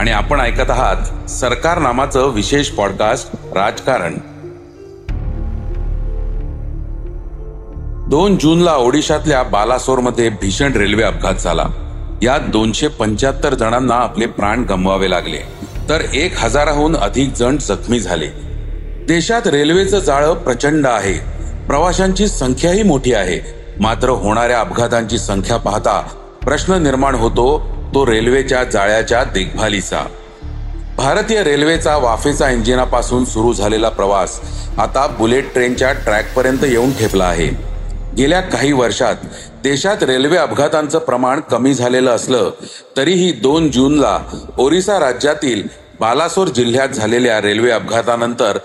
आणि आपण ऐकत आहात सरकार नामाचं विशेष पॉडकास्ट राजकारण. दोन जूनला ओडिशातल्या बालासोरमध्ये भीषण रेल्वे अपघात झाला. यात दोनशे पंच्याहत्तर जणांना आपले प्राण गमवावे लागले. तर एक हजाराहून अधिक जण जखमी झाले. देशात रेल्वेचं जाळं प्रचंड आहे. प्रवाशांची संख्याही मोठी आहे. मात्र होणाऱ्या अपघातांची संख्या पाहता प्रश्न निर्माण होतो तो रेल्वेच्या जाळ्याच्या देखभालीचा. भारतीय रेल्वेचा वाफेचा इंजिनापासून सुरू झालेला प्रवास आता बुलेट ट्रेनच्या ट्रॅकपर्यंत येऊन ठेपला आहे. गेल्या काही वर्षात देशात रेल्वे अपघातांचं प्रमाण कमी झालेलं असलं तरीही दोन जूनला ओरिसा राज्यातील बालासोर जिल्ह्यात झालेल्या रेल्वे अपघातानंतर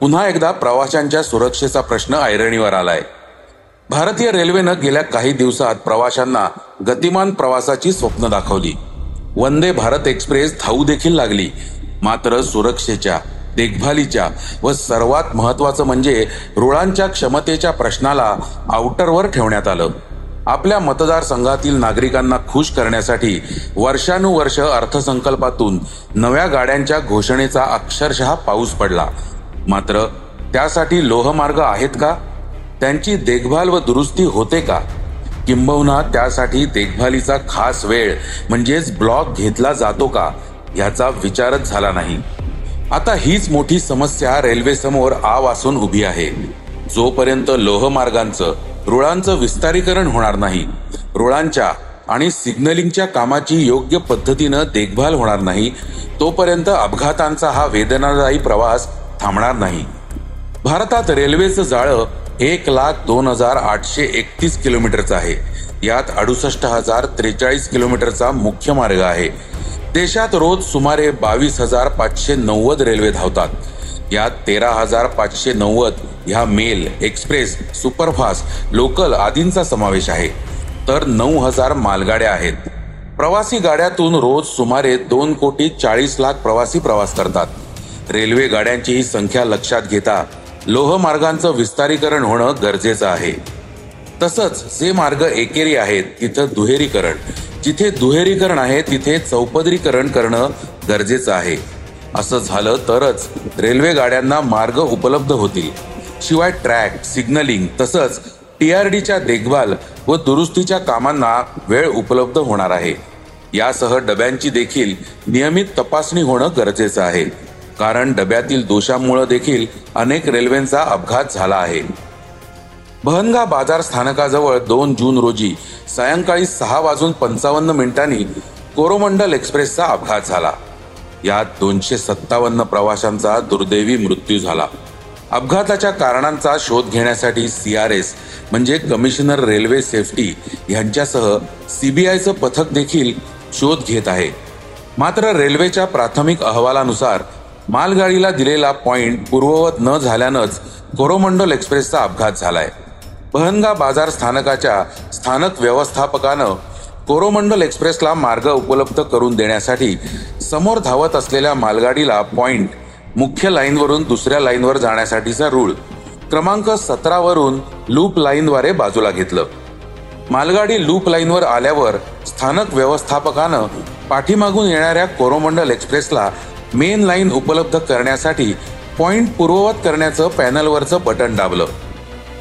पुन्हा एकदा प्रवाशांच्या सुरक्षेचा प्रश्न ऐरणीवर आलाय. भारतीय रेल्वेनं गेल्या काही दिवसात प्रवाशांना गतिमान प्रवासाची स्वप्न दाखवली. वंदे भारत एक्सप्रेस धावू देखील लागली. मात्र सुरक्षेच्या देखभालीच्या व सर्वात महत्वाचं म्हणजे रुळांच्या क्षमतेच्या प्रश्नाला आउटरवर ठेवण्यात आलं. आपल्या मतदारसंघातील नागरिकांना खुश करण्यासाठी वर्षानुवर्ष अर्थसंकल्पातून नव्या गाड्यांच्या घोषणेचा अक्षरशः पाऊस पडला. मात्र त्यासाठी लोहमार्ग आहेत का? त्यांची देखभाल व दुरुस्ती होते का? किंबहुना त्यासाठी देखभालीचा खास वेळ म्हणजेच ब्लॉक घेतला जातो का? याचा विचारच झाला नाही. आता हीच मोठी समस्या रेल्वे समोर आव असून उभी आहे. जोपर्यंत लोहमार्गांचं रुळांचं विस्तारीकरण होणार नाही रुळांच्या आणि सिग्नलिंगच्या कामाची योग्य पद्धतीनं देखभाल होणार नाही तोपर्यंत अपघातांचा हा वेदनादायी प्रवास थांबणार नाही. भारतात रेल्वेचं जाळं एक लाख दोन हजार आठशे एकतीस किलोमीटरचा आहे. यात अडुसष्ट हजार त्रेचाळीस किलोमीटरचा मुख्य मार्ग आहे. देशात रोज सुमारे बावीस हजार पाचशे नव्वद रेल्वे धावतात. यात तेरा हजार पाचशे नव्वद ह्या मेल एक्सप्रेस सुपरफास्ट लोकल आदींचा समावेश आहे. तर नऊ हजार मालगाड्या आहेत. प्रवासी गाड्यातून रोज सुमारे दोन कोटी चाळीस लाख प्रवासी प्रवास करतात. रेल्वे गाड्यांची ही संख्या लक्षात घेता लोहमार्गांचं विस्तारीकरण होणं गरजेचं आहे. तसंच जे मार्ग एकेरी आहेत तिथं दुहेरीकरण. जिथे दुहेरीकरण आहे तिथे चौपदरीकरण करणं गरजेचं आहे. असं झालं तरच रेल्वे गाड्यांना मार्ग उपलब्ध होतील. शिवाय ट्रॅक सिग्नलिंग तसंच टीआरडीच्या देखभाल व दुरुस्तीच्या कामांना वेळ उपलब्ध होणार आहे. यासह डब्यांची देखील नियमित तपासणी होणं गरजेचं आहे. कारण डब्यातील दोषामुळे देखील अनेक रेल्वेंचा अपघात झाला आहे. बहनगा बाजार स्थानकाजवळ दोन जून रोजी सायंकाळी सहा वाजून पंचावन्न मिनिटांनी कोरोमंडल एक्सप्रेसचा अपघात झाला. यात दोनशे सत्तावन्न प्रवाशांचा दुर्दैवी मृत्यू झाला. अपघाताच्या कारणांचा शोध घेण्यासाठी सी आर एस म्हणजे कमिशनर रेल्वे सेफ्टी यांच्यासह सीबीआयचं पथक देखील शोध घेत आहे. मात्र रेल्वेच्या प्राथमिक अहवालानुसार मालगाडीला दिलेला पॉइंट पूर्ववत न झाल्यानंच कोरोमंडल एक्सप्रेसचा अपघात झालाय. बहनगा बाजार स्थानकाच्या स्थानक व्यवस्थापकानं कोरोमंडल एक्सप्रेसला मार्ग उपलब्ध करून देण्यासाठी समोर धावत असलेल्या मालगाडीला पॉइंट मुख्य लाईनवरून दुसऱ्या लाईनवर जाण्यासाठीचा रूळ क्रमांक सतरावरून लूप लाईनद्वारे बाजूला घेतलं. मालगाडी लूप लाईनवर आल्यावर स्थानक व्यवस्थापकानं पाठीमागून येणाऱ्या कोरोमंडल एक्सप्रेसला मेन लाईन उपलब्ध करण्यासाठी पॉइंट पूर्ववत करण्याचं पॅनलवरचं बटन दाबलं.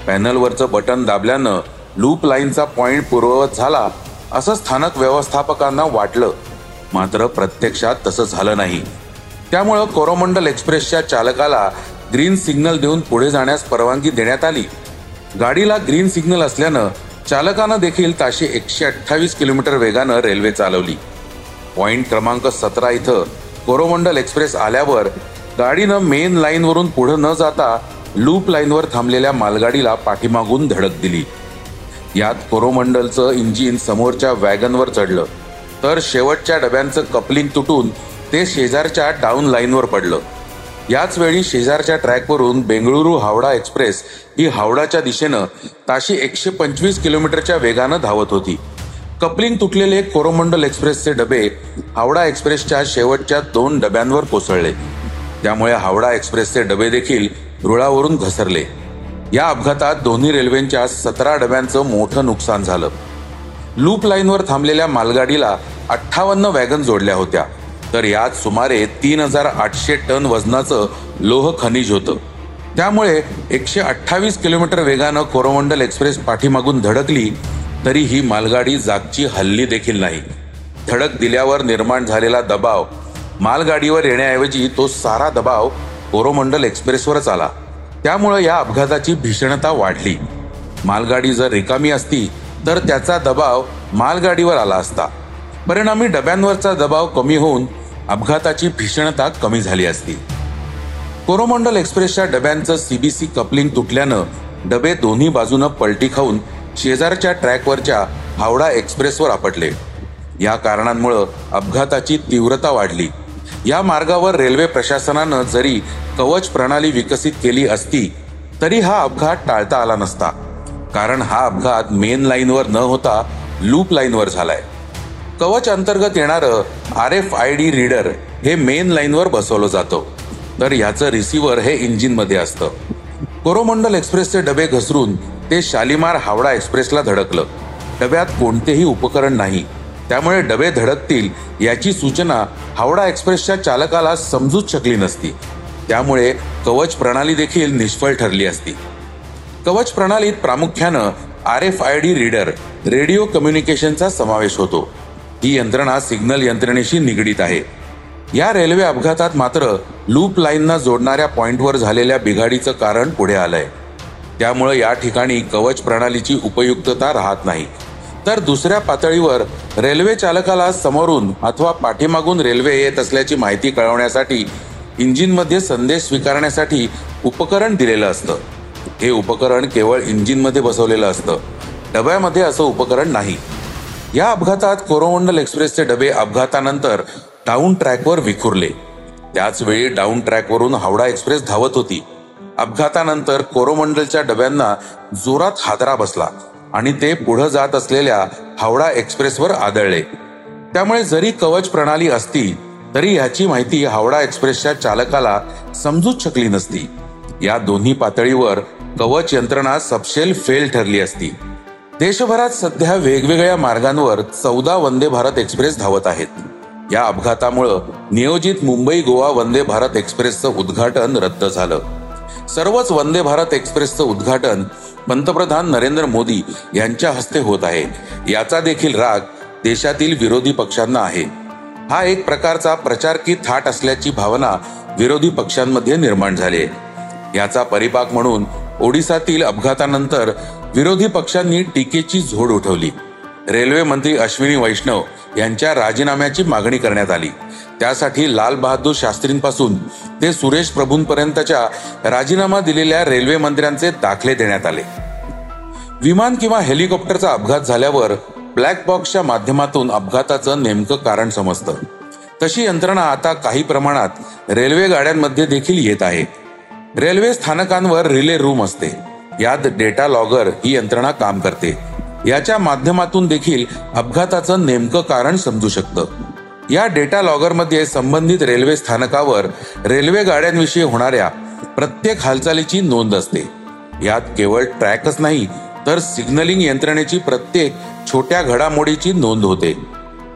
पॅनलवरचं बटन दाबल्यानं लूप लाईनचा पॉइंट पूर्ववत झाला असं स्थानक व्यवस्थापकांना वाटलं. मात्र प्रत्यक्षात तसं झालं नाही. त्यामुळं कोरोमंडल एक्सप्रेसच्या चालकाला ग्रीन सिग्नल देऊन पुढे जाण्यास परवानगी देण्यात आली. गाडीला ग्रीन सिग्नल असल्यानं चालकानं देखील ताशी एकशे अठ्ठावीस किलोमीटर वेगानं रेल्वे चालवली. पॉइंट क्रमांक सतरा इथं कोरोमंडल एक्सप्रेस आल्यावर गाडीनं मेन लाईनवरून पुढे न जाता लूप लाईनवर थांबलेल्या मालगाडीला पाठीमागून धडक दिली. यात कोरोमंडलचं इंजिन समोरच्या वॅगनवर चढलं. तर शेवटच्या डब्यांचं कपलिंग तुटून ते शेजारच्या डाऊन लाईनवर पडलं. याच वेळी शेजारच्या ट्रॅकवरून बेंगळुरू हावडा एक्सप्रेस ही हावडाच्या दिशेनं ताशी एकशे पंचवीस किलोमीटरच्या वेगानं धावत होती. कपलिंग तुटलेले कोरोमंडल एक्सप्रेसचे डबे हावडा एक्सप्रेसच्या शेवटच्या दोन डब्यांवर कोसळले. त्यामुळे हावडा एक्सप्रेसचे डबे देखील रुळावरून घसरले. या अपघातात दोन्ही रेल्वेच्या सतरा डब्यांचं मोठं नुकसान झालं. लूप लाईनवर थांबलेल्या मालगाडीला अठ्ठावन्न वॅगन जोडल्या होत्या. तर यात सुमारे तीन हजार आठशे टन वजनाचं लोह खनिज होतं. त्यामुळे एकशे अठ्ठावीस किलोमीटर वेगानं कोरोमंडल एक्सप्रेस पाठीमागून धडकली तरी ही मालगाडी जागची हल्ली देखील नाही. धडक दिल्यावर निर्माण झालेला दबाव मालगाडीवर येण्याऐवजी तो सारा दबाव कोरोमंडल एक्सप्रेसवरच आला. त्यामुळं या अपघाताची भीषणता वाढली. मालगाडी जर रिकामी असती तर त्याचा दबाव मालगाडीवर आला असता. परिणामी डब्यांवरचा दबाव कमी होऊन अपघाताची भीषणता कमी झाली असती. कोरोमंडल एक्सप्रेसच्या डब्यांचं सीबीसी कपलिंग तुटल्यानं डबे दोन्ही बाजूनं पलटी खाऊन शेजारच्या ट्रॅकवरच्या हावडा एक्सप्रेसवर आपटले. या कारणांमुळं अपघाताची तीव्रता वाढली. या मार्गावर रेल्वे प्रशासनानं जरी कवच प्रणाली विकसित केली असती तरी हा अपघात टाळता आला नसता. कारण हा अपघात मेन लाईनवर न होता लूप लाईनवर झालाय. कवच अंतर्गत येणारं R F I D reader हे मेन लाईनवर बसवलं जातं. तर ह्याचं रिसिव्हर हे इंजिनमध्ये असतं. कोरोमंडल एक्सप्रेसचे डबे घसरून ते शालिमार हावडा एक्सप्रेसला धडकलं. डब्यात कोणतेही उपकरण नाही. त्यामुळे डबे धडकतील याची सूचना हावडा एक्सप्रेसच्या चालकाला समजूच शकली नसती. त्यामुळे कवच प्रणाली देखील निष्फळ ठरली असती. कवच प्रणालीत प्रामुख्यानं R F I D reader radio कम्युनिकेशनचा समावेश होतो. ही यंत्रणा सिग्नल यंत्रणेशी निगडीत आहे. या रेल्वे अपघातात मात्र लूप लाईनना जोडणाऱ्या पॉइंटवर झालेल्या बिघाडीचं कारण पुढे आलंय. त्यामुळे या ठिकाणी कवच प्रणालीची उपयुक्तता राहत नाही. तर दुसऱ्या पातळीवर रेल्वे चालकाला समोरून अथवा पाठीमागून रेल्वे येत असल्याची माहिती कळवण्यासाठी इंजिनमध्ये संदेश स्वीकारण्यासाठी उपकरण दिलेलं असतं. हे उपकरण केवळ इंजिनमध्ये बसवलेलं असतं. डब्यामध्ये असं उपकरण नाही. या अपघातात कोरोमंडल एक्सप्रेसचे डबे अपघातानंतर डाऊन ट्रॅकवर विखुरले. त्याचवेळी डाऊन ट्रॅकवरून हावडा एक्सप्रेस धावत होती. अपघातानंतर कोरोमंडलच्या डब्यांना जोरात हादरा बसला आणि ते पुढे जात असलेल्या हावडा एक्सप्रेसवर आदळले. त्यामुळे जरी कवच प्रणाली असती तरी ह्याची माहिती हावडा एक्सप्रेसच्या चालकाला समजूच शकली नसती. या दोन्ही पातळीवर कवच यंत्रणा सपशेल फेल ठरली असती. देशभरात सध्या वेगवेगळ्या मार्गांवर चौदा वंदे भारत एक्सप्रेस धावत आहेत. या अपघातामुळं नियोजित मुंबई गोवा वंदे भारत एक्सप्रेसचं उद्घाटन रद्द झालं. सर्वच वंदे भारत एक्सप्रेसचं उद्घाटन पंतप्रधान नरेंद्र मोदी यांच्या हस्ते होत आहे. याचा देखील राग देशातील विरोधी पक्षांना आहे. हा एक प्रकारचा प्रचार की थाट असल्याची भावना विरोधी पक्षांमध्ये निर्माण झाली आहे. याचा परिपाक म्हणून ओडिसातील अपघातानंतर विरोधी पक्षांनी टीकेची झोड उठवली. रेल्वे मंत्री अश्विनी वैष्णव यांच्या राजीनाम्याची मागणी करण्यात आली. त्यासाठी लाल बहादूर शास्त्रींपासून ते सुरेश प्रभूंपर्यंतच्या राजीनामा दिलेल्या रेल्वे मंत्र्यांचे दाखले देण्यात आले. विमान किंवा हेलिकॉप्टरचा अपघात झाल्यावर ब्लॅक बॉक्सच्या माध्यमातून अपघाताचं नेमकं कारण समजतं. तशी यंत्रणा आता काही प्रमाणात रेल्वे गाड्यांमध्ये देखील येत आहे. रेल्वे स्थानकांवर रिले रूम असते. यात डेटा लॉगर ही यंत्रणा काम करते. याच्या माध्यमातून देखील अपघाताचं नेमकं कारण समजू शकतं. या डेटा लॉगरमध्ये संबंधित रेल्वे स्थानकावर रेल्वे गाड्यांविषयी होणाऱ्या प्रत्येक हालचालीची नोंद असते. यात केवळ ट्रॅकच नाही तर सिग्नलिंग यंत्रणेची प्रत्येक छोट्या घडामोडीची नोंद होते.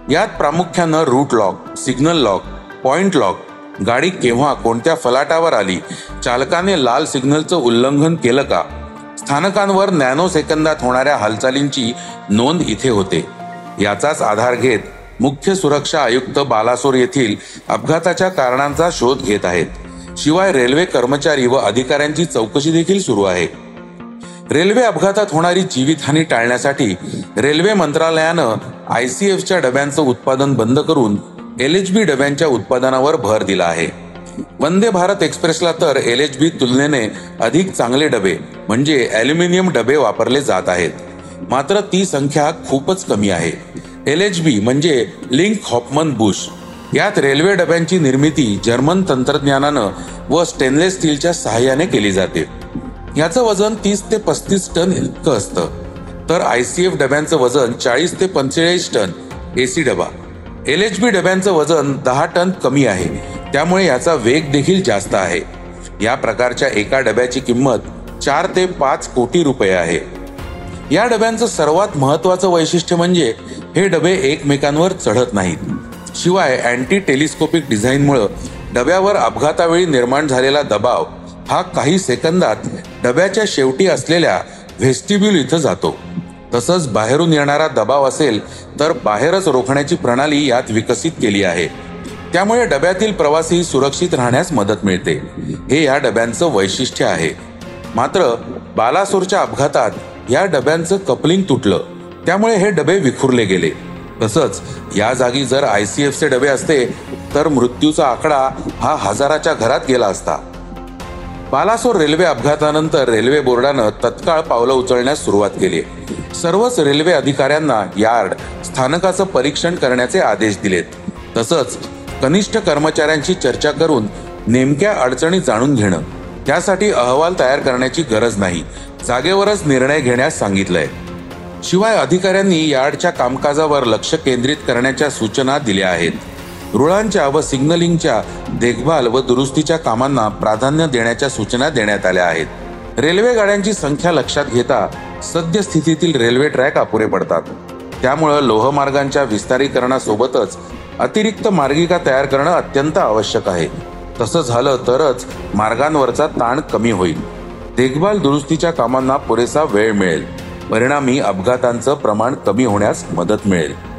यात प्रामुख्यानं route lock signal lock point lock गाडी केव्हा कोणत्या फलाटावर आली चालकाने लाल सिग्नलचं उल्लंघन केलं का स्थानकांवर नॅनो सेकंदात होणाऱ्या हालचालींची नोंद इथे होते. याचाच आधार घेत मुख्य सुरक्षा आयुक्त बालासोर येथील अपघाताच्या कारणांचा शोध घेत आहेत. शिवाय रेल्वे कर्मचारी व अधिकाऱ्यांची चौकशी देखील सुरू आहे. रेल्वे अपघातात होणारी जीवितहानी टाळण्यासाठी रेल्वे मंत्रालयानं आयसीएफच्या डब्यांचं उत्पादन बंद करून एल एच बी डब्यांच्या उत्पादनावर भर दिला आहे. वंदे भारत एक्सप्रेसला तर एल एच बी तुलनेने अधिक चांगले डबे म्हणजे ॲल्युमिनियम डबे वापरले जात आहेत. मात्र ती संख्या खूपच कमी आहे. एल एच बी म्हणजे लिंक हॉपमन बुश. यात रेल्वे डब्यांची निर्मिती जर्मन तंत्रज्ञानानं व स्टेनलेस स्टीलच्या सहाय्याने केली जाते. याचं वजन तीस ते पस्तीस टन इतकं असतं. तर आय सी एफ डब्यांचं वजन चाळीस ते पंचेचाळीस टन एसी डबा. एल एच बी डब्यांचं वजन दहा टन कमी आहे. त्यामुळे याचा वेग देखील जास्त आहे. या प्रकारच्या एका डब्याची किंमत चार ते पाच कोटी रुपये आहे. या डब्यांचं सर्वात महत्वाचं वैशिष्ट्य म्हणजे हे डबे एकमेकांवर चढत नाहीत. शिवाय अँटी टेलिस्कोपिक डिझाईनमुळं डब्यावर अपघातावेळी निर्माण झालेला दबाव हा काही सेकंदात डब्याच्या शेवटी असलेल्या व्हेस्टिब्युल इथं जातो. तसंच बाहेरून येणारा दबाव असेल तर बाहेरच रोखण्याची प्रणाली यात विकसित केली आहे. त्यामुळे डब्यातील प्रवासी सुरक्षित राहण्यास मदत मिळते. हे या डब्यांचं वैशिष्ट्य आहे. मात्र बालासोरच्या अपघातात या डब्यांचं कपलिंग तुटलं. त्यामुळे हे डबे विखुरले गेले. तसंच या जागी जर आय सी एफचे डबे असते तर मृत्यूचा आकडा हा हजाराच्या घरात गेला असता. बालासोर रेल्वे अपघातानंतर रेल्वे बोर्डानं तत्काळ पावलं उचलण्यास सुरुवात केली. सर्वच रेल्वे अधिकाऱ्यांना यार्ड स्थानकाचं परीक्षण करण्याचे आदेश दिलेत. तसंच कनिष्ठ कर्मचाऱ्यांशी चर्चा करून नेमक्या अडचणी जाणून घेणं. त्यासाठी अहवाल तयार करण्याची गरज नाही जागेवरच निर्णय घेण्यास सांगितलंय. शिवाय अधिकाऱ्यांनी यार्डच्या कामकाजावर लक्ष केंद्रित करण्याच्या सूचना दिल्या आहेत. रुळांच्या व सिग्नलिंगच्या देखभाल व दुरुस्तीच्या कामांना प्राधान्य देण्याच्या सूचना देण्यात आल्या आहेत. रेल्वे गाड्यांची संख्या लक्षात घेता सद्यस्थितीतील रेल्वे ट्रॅक अपुरे पडतात. त्यामुळं लोहमार्गांच्या विस्तारीकरणासोबतच अतिरिक्त मार्गिका तयार करणं अत्यंत आवश्यक आहे. तसं झालं तरच मार्गांवरचा ताण कमी होईल. देखभाल दुरुस्तीच्या कामांना पुरेसा वेळ मिळेल. परिणामी अपघातांचं प्रमाण कमी होण्यास मदत मिळेल.